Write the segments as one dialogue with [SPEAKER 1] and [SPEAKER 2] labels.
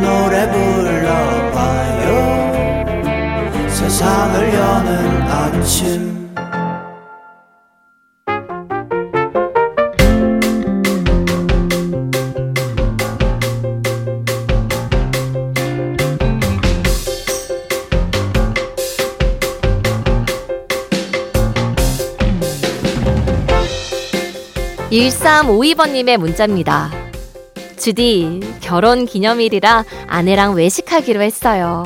[SPEAKER 1] 노래 불러봐요 세상을 여는 아침
[SPEAKER 2] 1352번님의 문자입니다. 주디, 결혼 기념일이라 아내랑 외식하기로 했어요.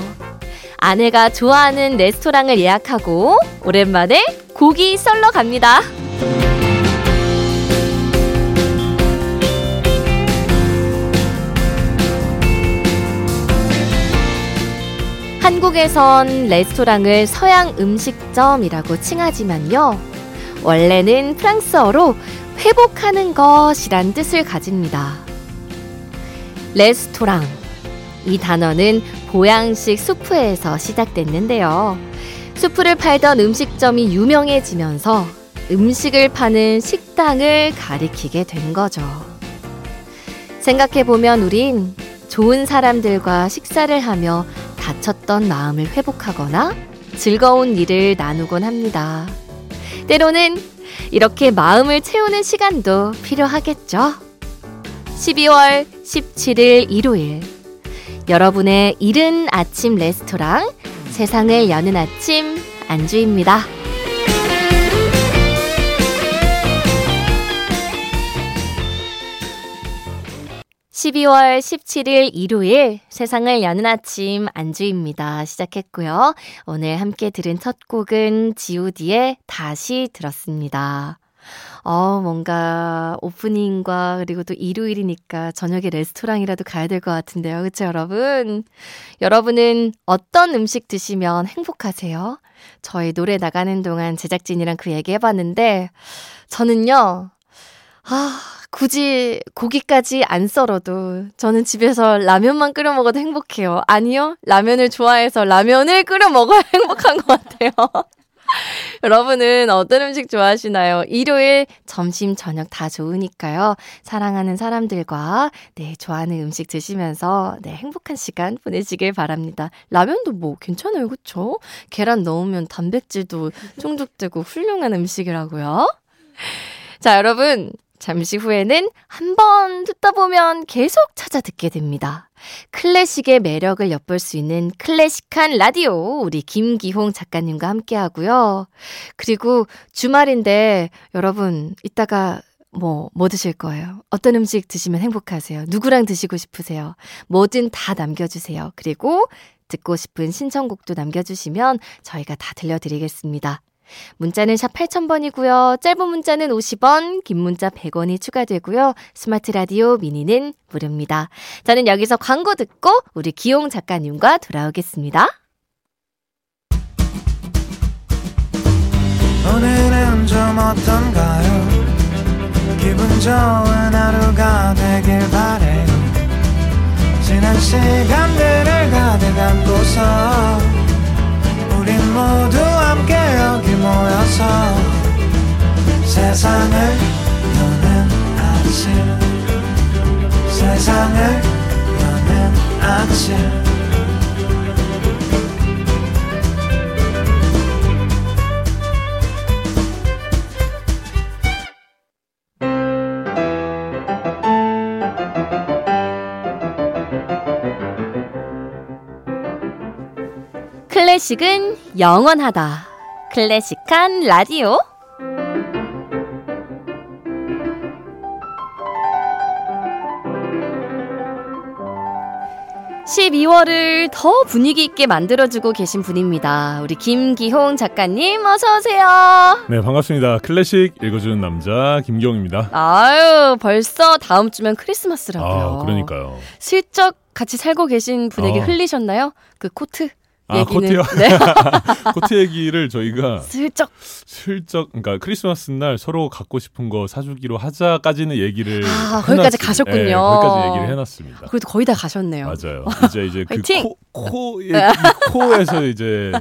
[SPEAKER 2] 아내가 좋아하는 레스토랑을 예약하고 오랜만에 고기 썰러 갑니다. 한국에선 레스토랑을 서양 음식점이라고 칭하지만요. 원래는 프랑스어로 회복하는 것이란 뜻을 가집니다. 레스토랑. 이 단어는 보양식 수프에서 시작됐는데요. 수프를 팔던 음식점이 유명해지면서 음식을 파는 식당을 가리키게 된 거죠. 생각해보면 우린 좋은 사람들과 식사를 하며 다쳤던 마음을 회복하거나 즐거운 일을 나누곤 합니다. 때로는 이렇게 마음을 채우는 시간도 필요하겠죠. 12월 17일 일요일. 여러분의 이른 아침 레스토랑, 세상을 여는 아침, 안주입니다. 12월 17일 일요일 세상을 여는 아침 안주입니다. 시작했고요. 오늘 함께 들은 첫 곡은 god의 다시 들었습니다. 어, 뭔가 오프닝과 그리고 또 일요일이니까 저녁에 레스토랑이라도 가야 될 것 같은데요. 그쵸, 여러분? 여러분은 어떤 음식 드시면 행복하세요? 저희 노래 나가는 동안 제작진이랑 그 얘기 해봤는데, 저는요, 아, 굳이 고기까지 안 썰어도 저는 집에서 라면만 끓여 먹어도 행복해요. 아니요? 라면을 좋아해서 라면을 끓여 먹어야 행복한 것 같아요. 여러분은 어떤 음식 좋아하시나요? 일요일 점심 저녁 다 좋으니까요. 사랑하는 사람들과 네, 좋아하는 음식 드시면서 네, 행복한 시간 보내시길 바랍니다. 라면도 뭐 괜찮아요. 그쵸? 계란 넣으면 단백질도 충족되고 훌륭한 음식이라고요. 자, 여러분. 잠시 후에는 한 번 듣다 보면 계속 찾아 듣게 됩니다. 클래식의 매력을 엿볼 수 있는 클래식한 라디오 우리 김기홍 작가님과 함께 하고요. 그리고 주말인데 여러분 이따가 뭐, 뭐 드실 거예요? 어떤 음식 드시면 행복하세요? 누구랑 드시고 싶으세요? 뭐든 다 남겨주세요. 그리고 듣고 싶은 신청곡도 남겨주시면 저희가 다 들려드리겠습니다. 문자는 샵 8000번이고요. 짧은 문자는 50원, 긴 문자 100원이 추가되고요. 스마트 라디오 미니는 무료입니다. 저는 여기서 광고 듣고 우리 기용 작가님과 돌아오겠습니다.
[SPEAKER 1] 오늘은 좀 어떤가요? 기분 좋은 하루가 되길 바래요. 지난 시간들을 가득 안고서 우리 모두 함께 여기 모여서 세상을 여는 아침 세상을 여는 아침
[SPEAKER 2] 클래식은 영원하다. 클래식한 라디오. 12월을 더 분위기 있게 만들어주고 계신 분입니다. 우리 김기홍 작가님 어서 오세요.
[SPEAKER 3] 네, 반갑습니다. 클래식 읽어주는 남자 김기홍입니다.
[SPEAKER 2] 아유, 벌써 다음 주면 크리스마스라고요.
[SPEAKER 3] 아, 그러니까요.
[SPEAKER 2] 슬쩍 같이 살고 계신 분에게
[SPEAKER 3] 어.
[SPEAKER 2] 흘리셨나요? 그 코트
[SPEAKER 3] 아,
[SPEAKER 2] 얘기는.
[SPEAKER 3] 코트요?
[SPEAKER 2] 네.
[SPEAKER 3] 코트 얘기를 저희가
[SPEAKER 2] 슬쩍
[SPEAKER 3] 슬쩍, 그러니까 크리스마스 날 서로 갖고 싶은 거 사주기로 하자까지는 얘기를
[SPEAKER 2] 아, 거기까지 가셨군요.
[SPEAKER 3] 네, 거기까지 얘기를 해놨습니다.
[SPEAKER 2] 그래도 거의 다 가셨네요.
[SPEAKER 3] 맞아요. 이제 이제 그! 코, 코, 이 코에서 이제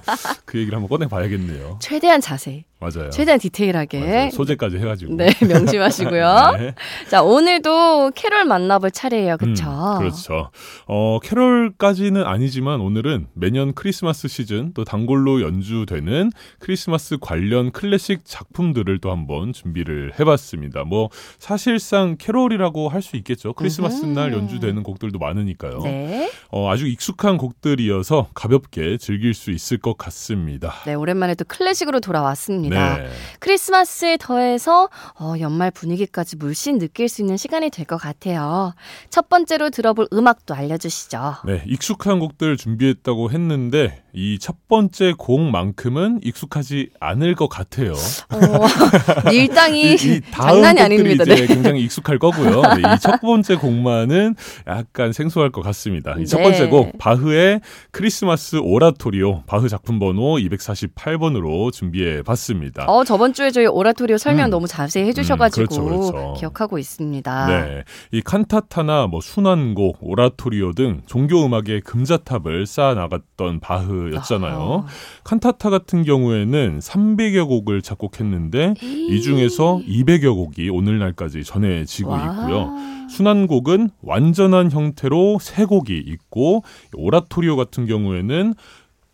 [SPEAKER 3] 그 얘기를 한번 꺼내 봐야겠네요.
[SPEAKER 2] 최대한 자세히,
[SPEAKER 3] 맞아요.
[SPEAKER 2] 최대한 디테일하게.
[SPEAKER 3] 맞아요. 소재까지 해가지고.
[SPEAKER 2] 네, 명심하시고요.
[SPEAKER 3] 네.
[SPEAKER 2] 자, 오늘도 캐롤 만나볼 차례예요. 그쵸?
[SPEAKER 3] 음, 그렇죠. 어, 캐롤까지는 아니지만 오늘은 매년 크리스마스 시즌 또 단골로 연주되는 크리스마스 관련 클래식 작품들을 또 한번 준비를 해봤습니다. 뭐 사실상 캐롤이라고 할 수 있겠죠. 크리스마스
[SPEAKER 2] 음흠.
[SPEAKER 3] 날 연주되는 곡들도 많으니까요.
[SPEAKER 2] 네.
[SPEAKER 3] 어, 아주 익숙한 곡들이어서 가볍게 즐길 수 있을 것 같습니다.
[SPEAKER 2] 네, 오랜만에 또 클래식으로 돌아왔습니다.
[SPEAKER 3] 네.
[SPEAKER 2] 크리스마스에 더해서 어, 연말 분위기까지 물씬 느낄 수 있는 시간이 될 것 같아요. 첫 번째로 들어볼 음악도 알려주시죠.
[SPEAKER 3] 네, 익숙한 곡들 준비했다고 했는데 이 첫 번째 곡만큼은 익숙하지 않을 것 같아요.
[SPEAKER 2] 어, 밀당이
[SPEAKER 3] 이, 이
[SPEAKER 2] 장난이 아닙니다.
[SPEAKER 3] 이제
[SPEAKER 2] 네.
[SPEAKER 3] 굉장히 익숙할 거고요. 네, 이첫 번째 곡만은 약간 생소할 것 같습니다. 이첫
[SPEAKER 2] 네.
[SPEAKER 3] 번째 곡 바흐의 크리스마스 오라토리오 바흐 작품 번호 248번으로 준비해 봤습니다.
[SPEAKER 2] 어, 저번 주에 저희 오라토리오 설명
[SPEAKER 3] 음.
[SPEAKER 2] 너무 자세히 해주셔가지고
[SPEAKER 3] 음, 그렇죠, 그렇죠.
[SPEAKER 2] 기억하고 있습니다.
[SPEAKER 3] 네, 이 칸타타나 뭐 순환곡, 오라토리오 등 종교 음악의 금자탑을 쌓아 나갔던 바흐였잖아요.
[SPEAKER 2] 어허.
[SPEAKER 3] 칸타타 같은 경우에는 300여 곡을 작곡했는데 이 중에서 200여 곡이 오늘날까지 전해지고
[SPEAKER 2] 와.
[SPEAKER 3] 있고요. 순환곡은 완전한 형태로 세 곡이 있고 오라토리오 같은 경우에는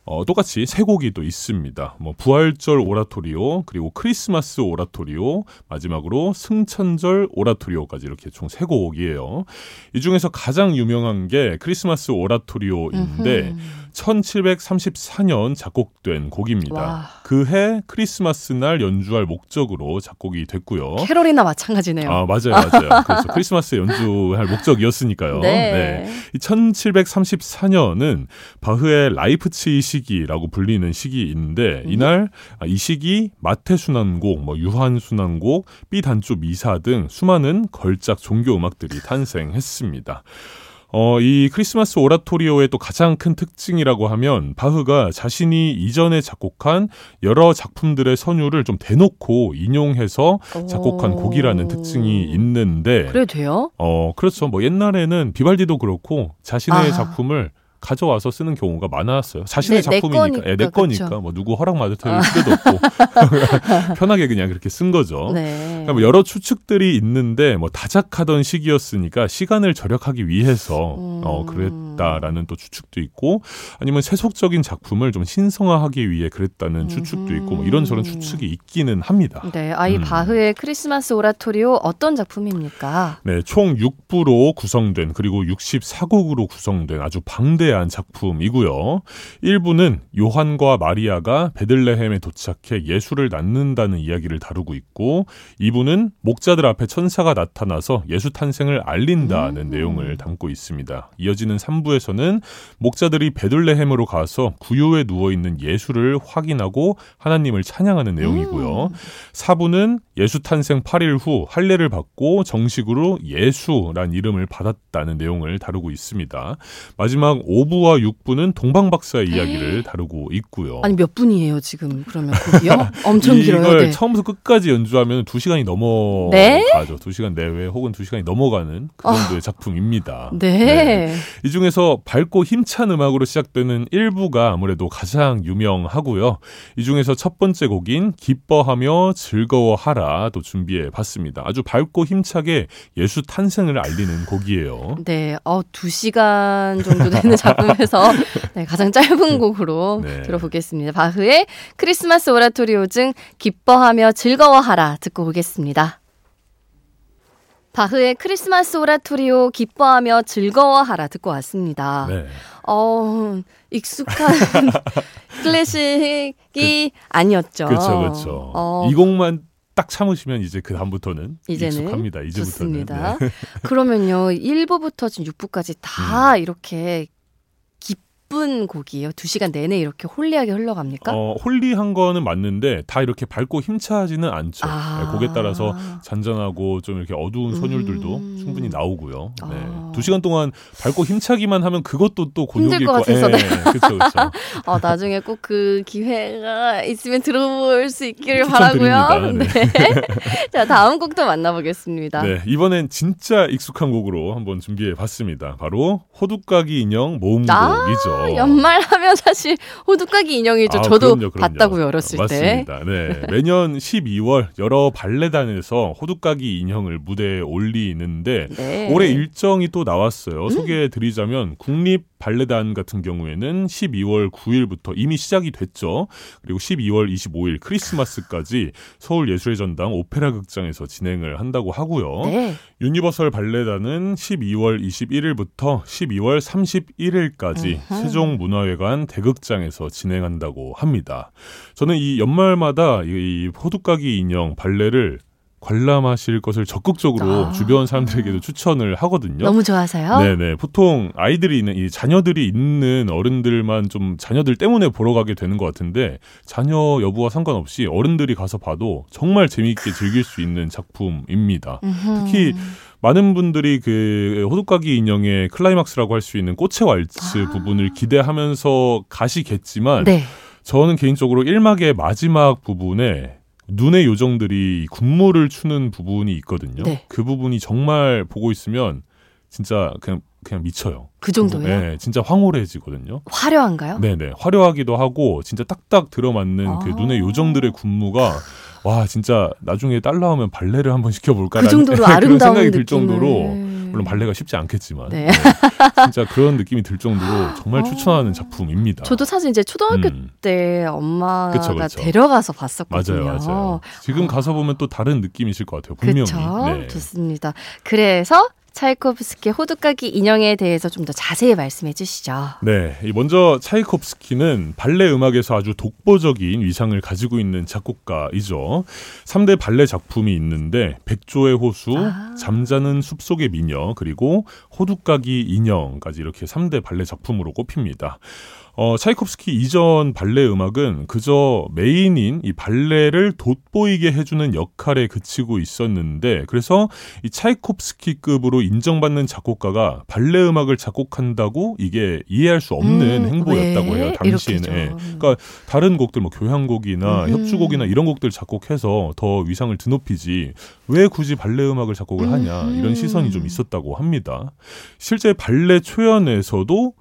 [SPEAKER 3] 어, 똑같이 세 곡이 또 있습니다. 뭐 부활절 오라토리오 그리고 크리스마스 오라토리오 마지막으로 승천절 오라토리오까지 이렇게 총 세 곡이에요. 이 중에서 가장 유명한 게 크리스마스 오라토리오인데
[SPEAKER 2] 음흠.
[SPEAKER 3] 1734년 작곡된 곡입니다.
[SPEAKER 2] 와.
[SPEAKER 3] 그해 크리스마스 날 연주할 목적으로 작곡이 됐고요.
[SPEAKER 2] 캐롤이나 마찬가지네요.
[SPEAKER 3] 아 맞아요, 맞아요. 그래서 크리스마스에 연주할 목적이었으니까요.
[SPEAKER 2] 네.
[SPEAKER 3] 이 1734년은 바흐의 라이프치히 시기라고 불리는 시기인데
[SPEAKER 2] 음.
[SPEAKER 3] 이날 아, 이 시기 마태 순환곡, 뭐 유한 순환곡, B 단조 미사 등 수많은 걸작 종교 음악들이 탄생했습니다. 어, 이 크리스마스 오라토리오의 또 가장 큰 특징이라고 하면 바흐가 자신이 이전에 작곡한 여러 작품들의 선율을 좀 대놓고 인용해서 작곡한
[SPEAKER 2] 오.
[SPEAKER 3] 곡이라는 특징이 있는데
[SPEAKER 2] 그래도 돼요?
[SPEAKER 3] 어, 그렇죠. 뭐 옛날에는 비발디도 그렇고 자신의
[SPEAKER 2] 아.
[SPEAKER 3] 작품을 가져와서 쓰는 경우가 많았어요. 자신의
[SPEAKER 2] 네, 내
[SPEAKER 3] 작품이니까,
[SPEAKER 2] 거니까,
[SPEAKER 3] 예, 내 거니까
[SPEAKER 2] 그쵸.
[SPEAKER 3] 뭐 누구 허락 받을 필요도 없고 편하게 그냥 그렇게 쓴 거죠.
[SPEAKER 2] 네.
[SPEAKER 3] 그러니까 뭐 여러 추측들이 있는데 뭐 다작하던 시기였으니까 시간을 절약하기 위해서 어
[SPEAKER 2] 음.
[SPEAKER 3] 그랬다라는 또 추측도 있고 아니면 세속적인 작품을 좀 신성화하기 위해 그랬다는 추측도 있고 뭐 이런저런 추측이 있기는 합니다.
[SPEAKER 2] 네, 아이
[SPEAKER 3] 음.
[SPEAKER 2] 바흐의 크리스마스 오라토리오 어떤 작품입니까?
[SPEAKER 3] 네, 총 6부로 구성된 그리고 64곡으로 구성된 아주 방대한 작품이고요. 1부는 요한과 마리아가 베들레헴에 도착해 예수를 낳는다는 이야기를 다루고 있고 2부는 목자들 앞에 천사가 나타나서 예수 탄생을 알린다는
[SPEAKER 2] 음.
[SPEAKER 3] 내용을 담고 있습니다. 이어지는 3부에서는 목자들이 베들레헴으로 가서 구유에 누워 있는 예수를 확인하고 하나님을 찬양하는 내용이고요.
[SPEAKER 2] 음.
[SPEAKER 3] 4부는 예수 탄생 8일 후 할례를 받고 정식으로 예수란 이름을 받았다는 내용을 다루고 있습니다. 마지막 5 부와 6부는 동방박사의 이야기를 다루고 있고요.
[SPEAKER 2] 아니 몇 분이에요 지금 그러면 곡이요? 엄청 길어요.
[SPEAKER 3] 이걸
[SPEAKER 2] 네.
[SPEAKER 3] 처음부터 끝까지 연주하면 2시간이 넘어가죠.
[SPEAKER 2] 네?
[SPEAKER 3] 2시간 내외 혹은 2시간이 넘어가는 그 정도의 작품입니다.
[SPEAKER 2] 네.
[SPEAKER 3] 이 중에서 밝고 힘찬 음악으로 시작되는 1부가 아무래도 가장 유명하고요. 이 중에서 첫 번째 곡인 기뻐하며 즐거워하라 또 준비해 봤습니다. 아주 밝고 힘차게 예수 탄생을 알리는 곡이에요.
[SPEAKER 2] 네, 어, 두 시간 정도 되는 작품 에서 네, 가장 짧은 곡으로
[SPEAKER 3] 네.
[SPEAKER 2] 들어보겠습니다. 바흐의 크리스마스 오라토리오 중 기뻐하며 즐거워하라 듣고 오겠습니다. 바흐의 크리스마스 오라토리오 기뻐하며 즐거워하라 듣고 왔습니다.
[SPEAKER 3] 네.
[SPEAKER 2] 어, 익숙한 클래식이 아니었죠.
[SPEAKER 3] 그렇죠, 그렇죠.
[SPEAKER 2] 어,
[SPEAKER 3] 이 곡만 딱 참으시면 이제 그 다음부터는
[SPEAKER 2] 이제는
[SPEAKER 3] 익숙합니다. 이제부터는.
[SPEAKER 2] 좋습니다.
[SPEAKER 3] 네.
[SPEAKER 2] 그러면요, 1부부터 지금 6부까지 다 이렇게 切 예쁜 곡이에요. 두 시간 내내 이렇게 holy하게 흘러갑니까?
[SPEAKER 3] 어, holy한 거는 맞는데 다 이렇게 밝고 힘차지는 않죠.
[SPEAKER 2] 아.
[SPEAKER 3] 네, 곡에 따라서 잔잔하고 좀 이렇게 어두운 선율들도
[SPEAKER 2] 음.
[SPEAKER 3] 충분히 나오고요. 네.
[SPEAKER 2] 아.
[SPEAKER 3] 두 시간 동안 밝고 힘차기만 하면 그것도 또 곤욕일
[SPEAKER 2] 것
[SPEAKER 3] 거-
[SPEAKER 2] 같아서, 네.
[SPEAKER 3] 그렇죠, 그렇죠.
[SPEAKER 2] 어, 나중에 꼭 그 기회가 있으면 들어볼 수 있기를. 바라고요. 네. 자, 다음 곡도 만나보겠습니다.
[SPEAKER 3] 네, 이번엔 진짜 익숙한 곡으로 한번 준비해 봤습니다. 바로 호두까기 인형 모음곡이죠.
[SPEAKER 2] 아, 연말하면 사실 호두까기 인형이죠.
[SPEAKER 3] 아,
[SPEAKER 2] 저도
[SPEAKER 3] 그럼요, 그럼요.
[SPEAKER 2] 봤다고요, 어렸을 때.
[SPEAKER 3] 맞습니다. 네. 매년 12월 여러 발레단에서 호두까기 인형을 무대에 올리는데
[SPEAKER 2] 네.
[SPEAKER 3] 올해 일정이 또 나왔어요.
[SPEAKER 2] 음.
[SPEAKER 3] 소개해 드리자면 국립 발레단 같은 경우에는 12월 9일부터 이미 시작이 됐죠. 그리고 12월 25일 크리스마스까지 서울 예술의 전당 오페라 극장에서 진행을 한다고 하고요.
[SPEAKER 2] 네.
[SPEAKER 3] 유니버설 발레단은 12월 21일부터 12월 31일까지
[SPEAKER 2] 음흠.
[SPEAKER 3] 세종문화회관 대극장에서 진행한다고 합니다. 저는 이 연말마다 이, 이 호두까기 인형 발레를 관람하실 것을 적극적으로
[SPEAKER 2] 아.
[SPEAKER 3] 주변 사람들에게도 추천을 하거든요.
[SPEAKER 2] 너무 좋아서요.
[SPEAKER 3] 네네. 보통 아이들이 있는, 이 자녀들이 있는 어른들만 좀 자녀들 때문에 보러 가게 되는 것 같은데, 자녀 여부와 상관없이 어른들이 가서 봐도 정말 재미있게 즐길 수 있는 작품입니다.
[SPEAKER 2] 음흠.
[SPEAKER 3] 특히 많은 분들이 그 호두까기 인형의 클라이막스라고 할 수 있는 꽃의 왈츠
[SPEAKER 2] 아.
[SPEAKER 3] 부분을 기대하면서 가시겠지만,
[SPEAKER 2] 네.
[SPEAKER 3] 저는 개인적으로 1막의 마지막 부분에 눈의 요정들이 군무를 추는 부분이 있거든요.
[SPEAKER 2] 네.
[SPEAKER 3] 그 부분이 정말 보고 있으면 진짜 그냥 그냥 미쳐요.
[SPEAKER 2] 그 정도요?
[SPEAKER 3] 네, 진짜 황홀해지거든요.
[SPEAKER 2] 화려한가요?
[SPEAKER 3] 네 네 화려하기도 하고 진짜 딱딱 들어맞는 그
[SPEAKER 2] 아.
[SPEAKER 3] 눈의 요정들의 군무가 와 진짜 나중에 딸 나오면 발레를 한번 시켜 볼까
[SPEAKER 2] 그 정도로 아름다운
[SPEAKER 3] 생각이 들. 정도로 물론 발레가 쉽지 않겠지만
[SPEAKER 2] 네.
[SPEAKER 3] 네, 진짜 그런 느낌이 들 정도로 정말
[SPEAKER 2] 어.
[SPEAKER 3] 추천하는 작품입니다.
[SPEAKER 2] 저도 사실 이제 초등학교
[SPEAKER 3] 음.
[SPEAKER 2] 때 엄마가
[SPEAKER 3] 그쵸, 그쵸.
[SPEAKER 2] 데려가서 봤었거든요.
[SPEAKER 3] 맞아요, 맞아요. 지금 가서 보면 또 다른 느낌이실 것 같아요. 분명히.
[SPEAKER 2] 그렇죠.
[SPEAKER 3] 네.
[SPEAKER 2] 좋습니다. 그래서 차이코프스키 호두까기 인형에 대해서 좀 더 자세히 말씀해 주시죠.
[SPEAKER 3] 네, 이 먼저 차이콥스키는 발레 음악에서 아주 독보적인 위상을 가지고 있는 작곡가이죠. 3대 발레 작품이 있는데 백조의 호수,
[SPEAKER 2] 아.
[SPEAKER 3] 잠자는 숲속의 미녀, 그리고 호두까기 인형까지 이렇게 3대 발레 작품으로 꼽힙니다. 어, 차이콥스키 이전 발레 음악은 그저 메인인 이 발레를 돋보이게 해주는 역할에 그치고 있었는데, 그래서 이 차이콥스키급으로 인정받는 작곡가가 발레 음악을 작곡한다고 이게 이해할 수 없는
[SPEAKER 2] 음,
[SPEAKER 3] 행보였다고
[SPEAKER 2] 왜?
[SPEAKER 3] 해요, 당시에는. 예. 그러니까 다른 곡들, 뭐 교향곡이나
[SPEAKER 2] 음.
[SPEAKER 3] 협주곡이나 이런 곡들 작곡해서 더 위상을 드높이지, 왜 굳이 발레 음악을 작곡을 하냐,
[SPEAKER 2] 음.
[SPEAKER 3] 이런 시선이 좀 있었다고 합니다. 실제 발레 초연에서도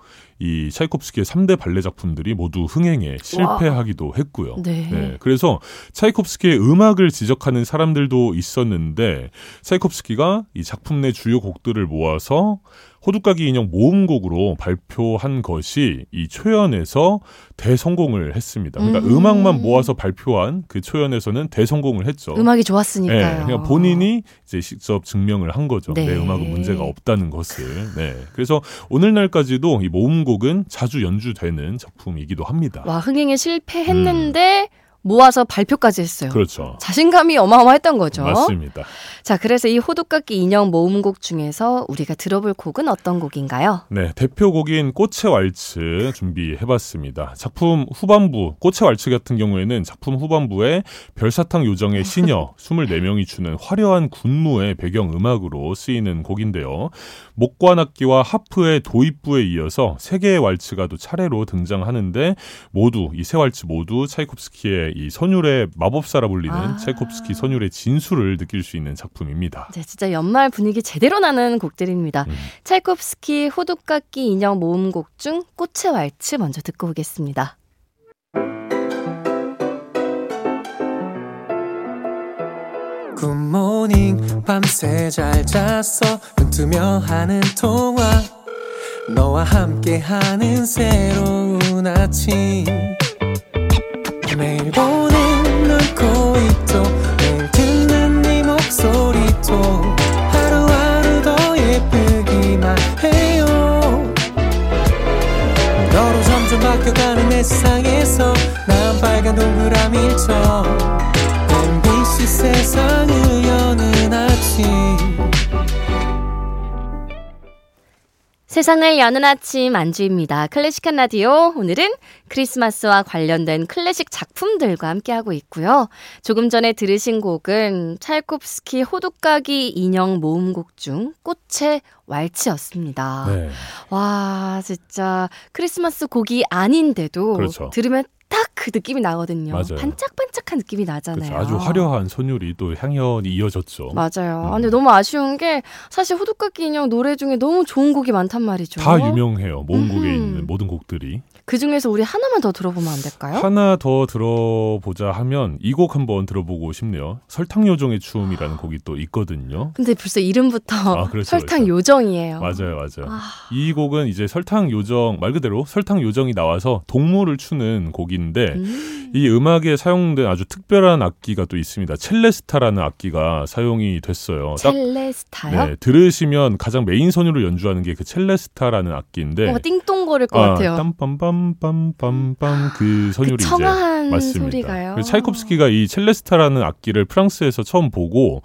[SPEAKER 3] 이 차이콥스키의 3대 발레 작품들이 모두 흥행에 실패하기도 했고요.
[SPEAKER 2] 네.
[SPEAKER 3] 네, 그래서 차이콥스키의 음악을 지적하는 사람들도 있었는데 차이콥스키가 이 작품 내 주요 곡들을 모아서 호두까기 인형 모음곡으로 발표한 것이 이 초연에서 대성공을 했습니다. 그러니까
[SPEAKER 2] 음.
[SPEAKER 3] 음. 악만 모아서 발표한 그 초연에서는 대성공을 했죠.
[SPEAKER 2] 음악이 좋았으니까요.
[SPEAKER 3] 네, 그냥 본인이 이제 직접 증명을 한 거죠.
[SPEAKER 2] 네.
[SPEAKER 3] 내 음악은 문제가 없다는 것을. 네. 그래서 오늘날까지도 이 모음곡은 자주 연주되는 작품이기도 합니다.
[SPEAKER 2] 와 흥행에 실패했는데 모아서 발표까지 했어요.
[SPEAKER 3] 그렇죠.
[SPEAKER 2] 자신감이 어마어마했던 거죠.
[SPEAKER 3] 맞습니다.
[SPEAKER 2] 자, 그래서 이 호두깎이 인형 모음곡 중에서 우리가 들어볼 곡은 어떤 곡인가요?
[SPEAKER 3] 네, 대표곡인 꽃의 왈츠 준비해봤습니다. 작품 후반부, 꽃의 왈츠 같은 경우에는 작품 후반부에 별사탕 요정의 시녀 24명이 추는 화려한 군무의 배경 음악으로 쓰이는 곡인데요. 목관악기와 하프의 도입부에 이어서 세 개의 왈츠가 또 차례로 등장하는데 모두 이 세 왈츠 모두 차이콥스키의 이 선율의 마법사라 불리는
[SPEAKER 2] 아.
[SPEAKER 3] 차이콥스키 선율의 진수를 느낄 수 있는 작품입니다.
[SPEAKER 2] 네, 진짜 연말 분위기 제대로 나는 곡들입니다.
[SPEAKER 3] 음.
[SPEAKER 2] 찰콥스키 호두깎이 인형 모음곡 중 꽃의 왈츠 먼저 듣고 오겠습니다.
[SPEAKER 1] 굿모닝 밤새 잘 잤어 눈 뜨며 하는 통화 너와 함께하는 새로운 아침 매일 보는 널 코있도 매일 듣는 네 목소리도 하루하루 더 예쁘기만 해요. 너로 점점 바뀌어가는 내 세상에서 난 빨간 동그라미처럼 MBC 세상을 여는 아침
[SPEAKER 2] 세상을 여는 아침 안주입니다. 클래식한 라디오. 오늘은 크리스마스와 관련된 클래식 작품들과 함께하고 있고요. 조금 전에 들으신 곡은 찰콥스키 호두까기 인형 모음곡 중 꽃의 왈츠였습니다.
[SPEAKER 3] 네.
[SPEAKER 2] 와, 진짜 크리스마스 곡이 아닌데도
[SPEAKER 3] 그렇죠.
[SPEAKER 2] 들으면 딱 그 느낌이 나거든요.
[SPEAKER 3] 맞아요.
[SPEAKER 2] 반짝반짝한 느낌이 나잖아요.
[SPEAKER 3] 그렇죠. 아주 화려한 선율이 또 향연이 이어졌죠.
[SPEAKER 2] 맞아요.
[SPEAKER 3] 음.
[SPEAKER 2] 아, 근데 너무 아쉬운 게 사실 호두까기 인형 노래 중에 너무 좋은 곡이 많단 말이죠.
[SPEAKER 3] 다 유명해요. 모음곡에
[SPEAKER 2] 음흠.
[SPEAKER 3] 있는 모든 곡들이.
[SPEAKER 2] 그 중에서 우리 하나만 더 들어보면 안 될까요?
[SPEAKER 3] 하나 더 들어보자 하면 이 곡 한번 들어보고 싶네요. 설탕 요정의 춤이라는 곡이 또 있거든요.
[SPEAKER 2] 근데 벌써 이름부터
[SPEAKER 3] 아, 그렇죠,
[SPEAKER 2] 설탕
[SPEAKER 3] 그렇죠.
[SPEAKER 2] 요정이에요.
[SPEAKER 3] 맞아요, 맞아요.
[SPEAKER 2] 아.
[SPEAKER 3] 이 곡은 이제 설탕 요정 말 그대로 설탕 요정이 나와서 동물을 추는 곡인데
[SPEAKER 2] 음.
[SPEAKER 3] 이 음악에 사용된 아주 특별한 악기가 또 있습니다. 첼레스타라는 악기가 사용이 됐어요. 딱
[SPEAKER 2] 첼레스타요?
[SPEAKER 3] 네, 들으시면 가장 메인 선율을 연주하는 게 그 첼레스타라는 악기인데
[SPEAKER 2] 뭔가 띵동 거릴 것 같아요.
[SPEAKER 3] 땀빰빰 빰빰빰 그 선율이
[SPEAKER 2] 그
[SPEAKER 3] 이제 맞습니다.
[SPEAKER 2] 소리가요.
[SPEAKER 3] 그래서 차이콥스키가 이 첼레스타라는 악기를 프랑스에서 처음 보고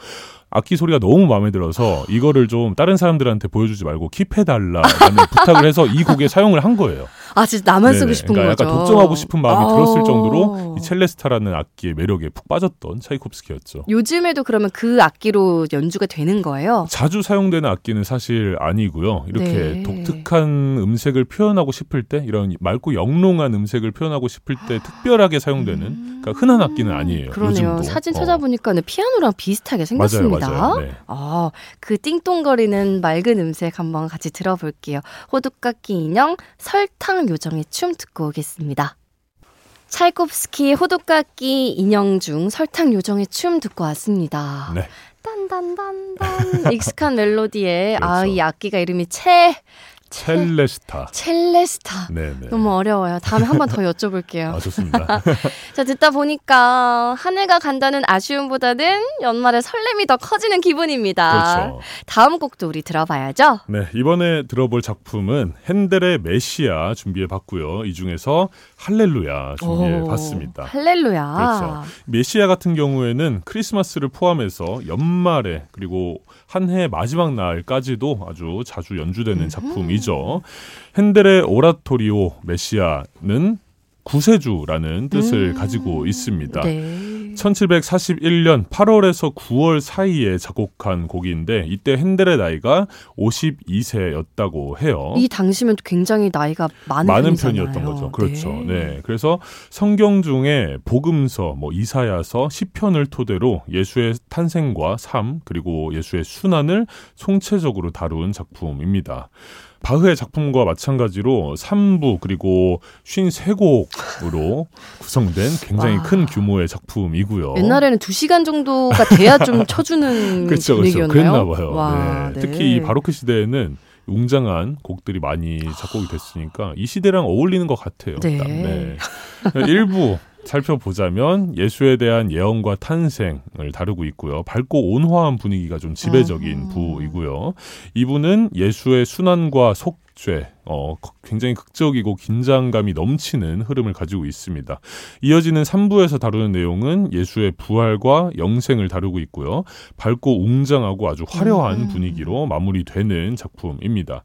[SPEAKER 3] 악기 소리가 너무 마음에 들어서 이거를 좀 다른 사람들한테 보여주지 말고 킵해달라라는 부탁을 해서 이 곡에 사용을 한 거예요.
[SPEAKER 2] 아 진짜 나만 쓰고
[SPEAKER 3] 네네.
[SPEAKER 2] 싶은
[SPEAKER 3] 그러니까
[SPEAKER 2] 거죠.
[SPEAKER 3] 약간 독점하고 싶은 마음이
[SPEAKER 2] 아.
[SPEAKER 3] 들었을 정도로 이 첼레스타라는 악기의 매력에 푹 빠졌던 차이콥스키였죠.
[SPEAKER 2] 요즘에도 그러면 그 악기로 연주가 되는 거예요?
[SPEAKER 3] 자주 사용되는 악기는 사실 아니고요. 이렇게
[SPEAKER 2] 네.
[SPEAKER 3] 독특한 음색을 표현하고 싶을 때 이런 맑고 영롱한 음색을 표현하고 싶을 때 특별하게 사용되는 그러니까 흔한 악기는 아니에요.
[SPEAKER 2] 음. 그러네요.
[SPEAKER 3] 요즘도.
[SPEAKER 2] 사진
[SPEAKER 3] 어.
[SPEAKER 2] 찾아보니까 는 피아노랑 비슷하게 생겼습니다.
[SPEAKER 3] 맞아요, 맞아요. 네.
[SPEAKER 2] 아, 그 띵동거리는 맑은 음색 한번 같이 들어볼게요. 호두깎기 인형 설탕 요정의 춤 듣고 오겠습니다. 찰콥스키의 호두깎기 인형 중 설탕 요정의 춤 듣고 왔습니다.
[SPEAKER 3] 네.
[SPEAKER 2] 딴딴딴딴 익숙한 멜로디에 아,
[SPEAKER 3] 그렇죠.
[SPEAKER 2] 이 악기가 이름이 체
[SPEAKER 3] 첼레스타.
[SPEAKER 2] 첼레스타.
[SPEAKER 3] 네네.
[SPEAKER 2] 너무 어려워요. 다음에 한 번 더 여쭤볼게요.
[SPEAKER 3] 아 좋습니다.
[SPEAKER 2] 자, 듣다 보니까 한 해가 간다는 아쉬움보다는 연말에 설렘이 더 커지는 기분입니다.
[SPEAKER 3] 그렇죠.
[SPEAKER 2] 다음 곡도 우리 들어봐야죠.
[SPEAKER 3] 네 이번에 들어볼 작품은 핸델의 메시아 준비해 봤고요. 이 중에서 할렐루야 준비해 봤습니다.
[SPEAKER 2] 할렐루야.
[SPEAKER 3] 그렇죠. 메시아 같은 경우에는 크리스마스를 포함해서 연말에 그리고 한 해 마지막 날까지도 아주 자주 연주되는 작품이죠. 핸델의 오라토리오 메시아는 구세주라는 뜻을
[SPEAKER 2] 음.
[SPEAKER 3] 가지고 있습니다.
[SPEAKER 2] 네.
[SPEAKER 3] 1741년 8월에서 9월 사이에 작곡한 곡인데 이때 핸델의 나이가 52세였다고 해요.
[SPEAKER 2] 이 당시면 굉장히 나이가 많은,
[SPEAKER 3] 많은. 편이었던 거죠. 그렇죠.
[SPEAKER 2] 네.
[SPEAKER 3] 네. 그래서 성경 중에 복음서, 뭐 이사야서, 시편을 토대로 예수의 탄생과 삶 그리고 예수의 순환을 총체적으로 다룬 작품입니다. 바흐의 작품과 마찬가지로 3부 그리고 53곡으로 구성된 굉장히
[SPEAKER 2] 와.
[SPEAKER 3] 큰 규모의 작품이고요.
[SPEAKER 2] 옛날에는 2시간 정도가 돼야 좀 쳐주는
[SPEAKER 3] 그렇죠, 그렇죠. 그랬나 봐요.
[SPEAKER 2] 와,
[SPEAKER 3] 네. 특히 이 바로크 시대에는 웅장한 곡들이 많이 작곡이 됐으니까 이 시대랑 어울리는 것 같아요.
[SPEAKER 2] 네.
[SPEAKER 3] 딱, 네. 일부 살펴보자면 예수에 대한 예언과 탄생을 다루고 있고요. 밝고 온화한 분위기가 좀 지배적인
[SPEAKER 2] 아.
[SPEAKER 3] 부이고요. 이부는 예수의 순환과 속죄, 어, 굉장히 극적이고 긴장감이 넘치는 흐름을 가지고 있습니다. 이어지는 3부에서 다루는 내용은 예수의 부활과 영생을 다루고 있고요. 밝고 웅장하고 아주 화려한
[SPEAKER 2] 음.
[SPEAKER 3] 분위기로 마무리되는 작품입니다.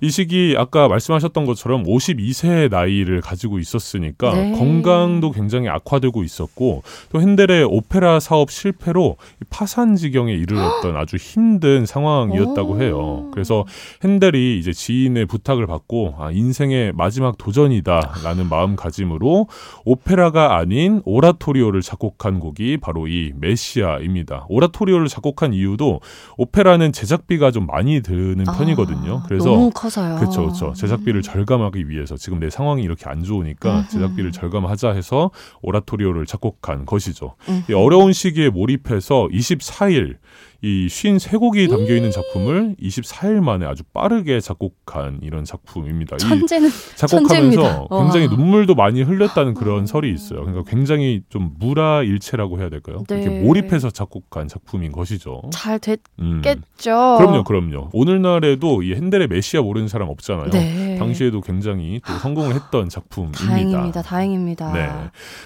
[SPEAKER 3] 이 시기 아까 말씀하셨던 것처럼 52세의 나이를 가지고 있었으니까
[SPEAKER 2] 네.
[SPEAKER 3] 건강도 굉장히 악화되고 있었고 또 핸델의 오페라 사업 실패로 파산 지경에 이르렀던 아주 힘든 상황이었다고
[SPEAKER 2] 오.
[SPEAKER 3] 해요. 그래서 핸델이 이제 지인의 부탁을 받고 아, 인생의 마지막 도전이다라는 마음가짐으로 오페라가 아닌 오라토리오를 작곡한 곡이 바로 이 메시아입니다. 오라토리오를 작곡한 이유도 오페라는 제작비가 좀 많이 드는 편이거든요.
[SPEAKER 2] 아,
[SPEAKER 3] 그래서
[SPEAKER 2] 너무 커서요.
[SPEAKER 3] 그렇죠, 그렇죠. 제작비를 절감하기 위해서 지금 내 상황이 이렇게 안 좋으니까. 제작비를 절감하자 해서 오라토리오를 작곡한 것이죠.
[SPEAKER 2] 음.
[SPEAKER 3] 이 어려운 시기에 몰입해서 24일 이 53곡이 담겨 있는 작품을 24일 만에 아주 빠르게 작곡한 이런 작품입니다. 이
[SPEAKER 2] 천재는
[SPEAKER 3] 작곡하면서
[SPEAKER 2] 천재입니다.
[SPEAKER 3] 굉장히
[SPEAKER 2] 와.
[SPEAKER 3] 눈물도 많이 흘렸다는 그런 설이 있어요. 그러니까 굉장히 좀 무라일체라고 해야 될까요?
[SPEAKER 2] 네.
[SPEAKER 3] 이렇게 몰입해서 작곡한 작품인 것이죠.
[SPEAKER 2] 잘
[SPEAKER 3] 음.
[SPEAKER 2] 됐겠죠.
[SPEAKER 3] 그럼요, 그럼요. 오늘날에도 이 핸델의 메시아 모르는 사람 없잖아요.
[SPEAKER 2] 네.
[SPEAKER 3] 당시에도 굉장히 또 성공을 했던 작품입니다.
[SPEAKER 2] 다행입니다. 다행입니다.
[SPEAKER 3] 네.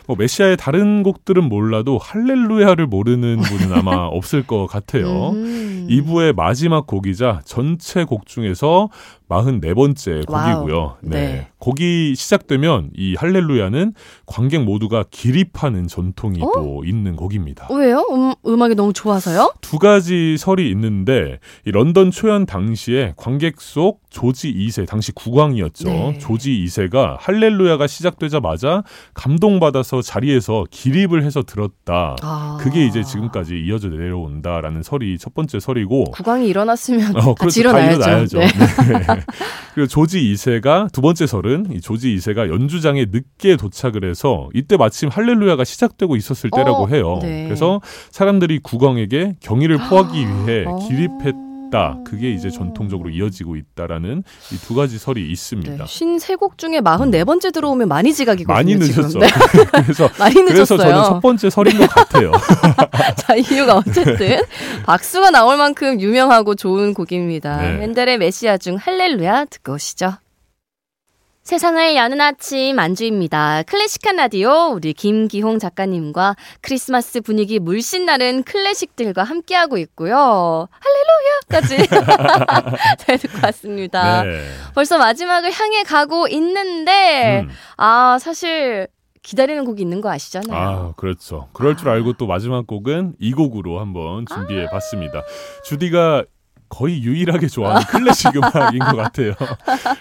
[SPEAKER 3] 뭐 메시아의 다른 곡들은 몰라도 할렐루야를 모르는 분은 아마 없을 것 같아요. 요.
[SPEAKER 2] 음.
[SPEAKER 3] 2부의 마지막 곡이자 전체 곡 중에서 44번째
[SPEAKER 2] 와우.
[SPEAKER 3] 곡이고요. 네.
[SPEAKER 2] 네.
[SPEAKER 3] 곡이 시작되면 이 할렐루야는 관객 모두가 기립하는 전통이
[SPEAKER 2] 어?
[SPEAKER 3] 또 있는 곡입니다.
[SPEAKER 2] 왜요? 음, 음악이 너무 좋아서요?
[SPEAKER 3] 두 가지 설이 있는데 이 런던 초연 당시에 관객 속 조지 2세 당시 국왕이었죠.
[SPEAKER 2] 네.
[SPEAKER 3] 조지 2세가 할렐루야가 시작되자마자 감동받아서 자리에서 기립을 해서 들었다.
[SPEAKER 2] 아.
[SPEAKER 3] 그게 이제 지금까지 이어져 내려온다라는 설이 첫 번째 설이 고
[SPEAKER 2] 국왕이 일어났으면
[SPEAKER 3] 어,
[SPEAKER 2] 같이
[SPEAKER 3] 그렇죠. 다
[SPEAKER 2] 일어나야죠. 네.
[SPEAKER 3] 네. 그리고 조지 2세가 두 번째 설은 이 조지 2세가 연주장에 늦게 도착을 해서 이때 마침 할렐루야가 시작되고 있었을 때라고
[SPEAKER 2] 어,
[SPEAKER 3] 해요.
[SPEAKER 2] 네.
[SPEAKER 3] 그래서 사람들이 국왕에게 경의를 포하기 위해
[SPEAKER 2] 어.
[SPEAKER 3] 기립했 다. 그게 이제 전통적으로 이어지고 있다라는 이 두 가지 설이 있습니다.
[SPEAKER 2] 네. 신세곡 중에 44번째 들어오면 많이 지각이거든요.
[SPEAKER 3] 많이. 늦었죠.
[SPEAKER 2] 네.
[SPEAKER 3] 그래서
[SPEAKER 2] 많이
[SPEAKER 3] 그래서
[SPEAKER 2] 늦었어요.
[SPEAKER 3] 저는 첫 번째 설인 것 같아요.
[SPEAKER 2] 자, 이유가 어쨌든 박수가 나올 만큼 유명하고 좋은 곡입니다.
[SPEAKER 3] 네.
[SPEAKER 2] 헨델의 메시아 중 할렐루야 듣고 오시죠. 세상을 여는 아침 안주입니다. 클래식한 라디오 우리 김기홍 작가님과 크리스마스 분위기 물씬 나는 클래식들과 함께하고 있고요. 할렐루야까지 잘 듣고 왔습니다.
[SPEAKER 3] 네.
[SPEAKER 2] 벌써 마지막을 향해 가고 있는데
[SPEAKER 3] 음.
[SPEAKER 2] 아 사실 기다리는 곡이 있는 거 아시잖아요.
[SPEAKER 3] 아, 그렇죠. 그럴 줄 알고 또 마지막 곡은 이 곡으로 한번 준비해 봤습니다. 주디가 거의 유일하게 좋아하는 클래식 음악인 것 같아요.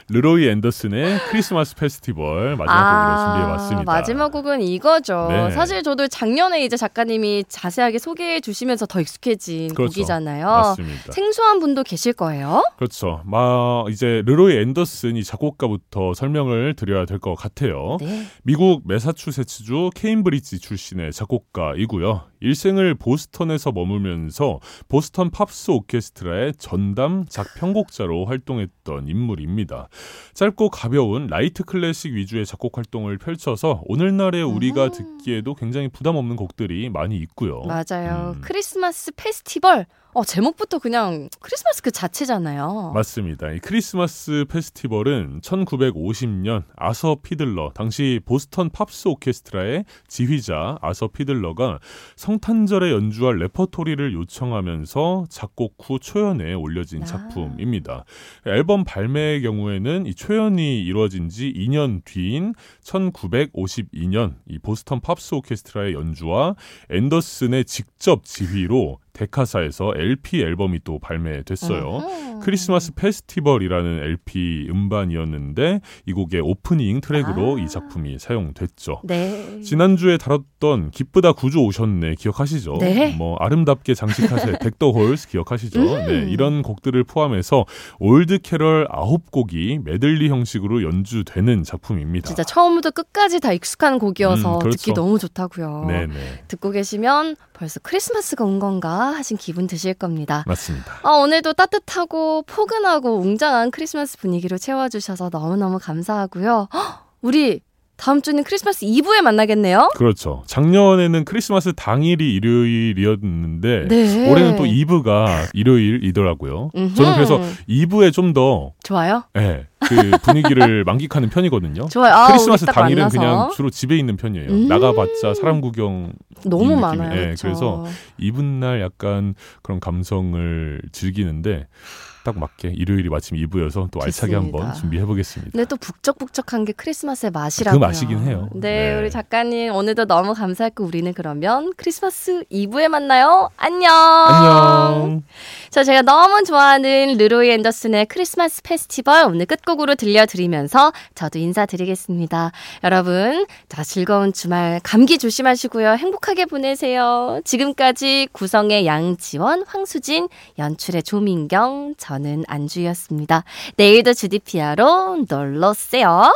[SPEAKER 3] 르로이 앤더슨의 크리스마스 페스티벌 마지막 곡으로 준비해 봤습니다.
[SPEAKER 2] 아, 마지막 곡은 이거죠.
[SPEAKER 3] 네.
[SPEAKER 2] 사실 저도 작년에 이제 작가님이 자세하게 소개해 주시면서 더 익숙해진
[SPEAKER 3] 그렇죠.
[SPEAKER 2] 곡이잖아요.
[SPEAKER 3] 맞습니다.
[SPEAKER 2] 생소한 분도 계실 거예요.
[SPEAKER 3] 그렇죠. 마 이제 르로이 앤더슨이 작곡가부터 설명을 드려야 될 것 같아요.
[SPEAKER 2] 네.
[SPEAKER 3] 미국 매사추세츠주 케임브리지 출신의 작곡가이고요. 일생을 보스턴에서 머물면서 보스턴 팝스 오케스트라의 전담 작편곡자로 활동했던 인물입니다. 짧고 가벼운 light 클래식 위주의 작곡 활동을 펼쳐서 오늘날의 우리가
[SPEAKER 2] 음.
[SPEAKER 3] 듣기에도 굉장히 부담 없는 곡들이 많이 있고요.
[SPEAKER 2] 맞아요.
[SPEAKER 3] 음.
[SPEAKER 2] 크리스마스 페스티벌. 어, 제목부터 그냥 크리스마스 그 자체잖아요.
[SPEAKER 3] 맞습니다. 이 크리스마스 페스티벌은 1950년 아서 피들러, 당시 보스턴 팝스 오케스트라의 지휘자 아서 피들러가 성탄절에 연주할 레퍼토리를 요청하면서 작곡 후 초연에 올려진
[SPEAKER 2] 아.
[SPEAKER 3] 작품입니다. 앨범 발매의 경우에는 이 초연이 이루어진 지 2년 뒤인 1952년 이 보스턴 팝스 오케스트라의 연주와 앤더슨의 직접 지휘로 데카사에서 LP 앨범이 또 발매됐어요.
[SPEAKER 2] 음흠.
[SPEAKER 3] 크리스마스 페스티벌이라는 LP 음반이었는데 이 곡의 오프닝 트랙으로
[SPEAKER 2] 아.
[SPEAKER 3] 이 작품이 사용됐죠.
[SPEAKER 2] 네.
[SPEAKER 3] 지난주에 다뤘던 기쁘다 구주 오셨네 기억하시죠?
[SPEAKER 2] 네.
[SPEAKER 3] 뭐 아름답게 장식하세 Deck the Halls 기억하시죠?
[SPEAKER 2] 음.
[SPEAKER 3] 네, 이런 곡들을 포함해서 old 캐럴 아홉 곡이 메들리 형식으로 연주되는 작품입니다.
[SPEAKER 2] 진짜 처음부터 끝까지 다 익숙한 곡이어서
[SPEAKER 3] 음, 그렇죠.
[SPEAKER 2] 듣기 너무 좋다고요.
[SPEAKER 3] 네네
[SPEAKER 2] 듣고 계시면 벌써 크리스마스가 온 건가 하신 기분 드실 겁니다.
[SPEAKER 3] 맞습니다.
[SPEAKER 2] 아, 오늘도 따뜻하고 포근하고 웅장한 크리스마스 분위기로 채워주셔서 너무너무 감사하고요. 헉, 우리 다음 주는 크리스마스 이브에 만나겠네요.
[SPEAKER 3] 그렇죠. 작년에는 크리스마스 당일이 일요일이었는데
[SPEAKER 2] 네.
[SPEAKER 3] 올해는 또 이브가 일요일이더라고요.
[SPEAKER 2] 음흠.
[SPEAKER 3] 저는 그래서 이브에 좀 더
[SPEAKER 2] 좋아요.
[SPEAKER 3] 예, 그 분위기를 만끽하는 편이거든요.
[SPEAKER 2] 좋아요. 아,
[SPEAKER 3] 크리스마스 당일은
[SPEAKER 2] 만나서.
[SPEAKER 3] 그냥 주로 집에 있는 편이에요.
[SPEAKER 2] 음.
[SPEAKER 3] 나가봤자 사람 구경
[SPEAKER 2] 너무 많아요.
[SPEAKER 3] 예,
[SPEAKER 2] 그렇죠?
[SPEAKER 3] 그래서 이분 날 약간 그런 감성을 즐기는데 딱 맞게 일요일이 마침 이브여서 또 알차게
[SPEAKER 2] 좋습니다.
[SPEAKER 3] 한번 준비해 보겠습니다.
[SPEAKER 2] 근데 또 북적북적한 게 크리스마스의 맛이라고요.
[SPEAKER 3] 그 맛이긴 해요.
[SPEAKER 2] 네,
[SPEAKER 3] 네.
[SPEAKER 2] 우리 작가님 오늘도 너무 감사했고 우리는 그러면 크리스마스 이브에 만나요. 안녕.
[SPEAKER 3] 안녕.
[SPEAKER 2] 자, 제가 너무 좋아하는 르로이 앤더슨의 크리스마스 페스티벌 오늘 끝곡으로 들려드리면서 저도 인사드리겠습니다. 여러분, 자, 즐거운 주말 감기 조심하시고요. 행복하게 보내세요. 지금까지 구성의 양지원, 황수진, 연출의 조민경, 저는 안주였습니다. 내일도 주디피아로 놀러오세요.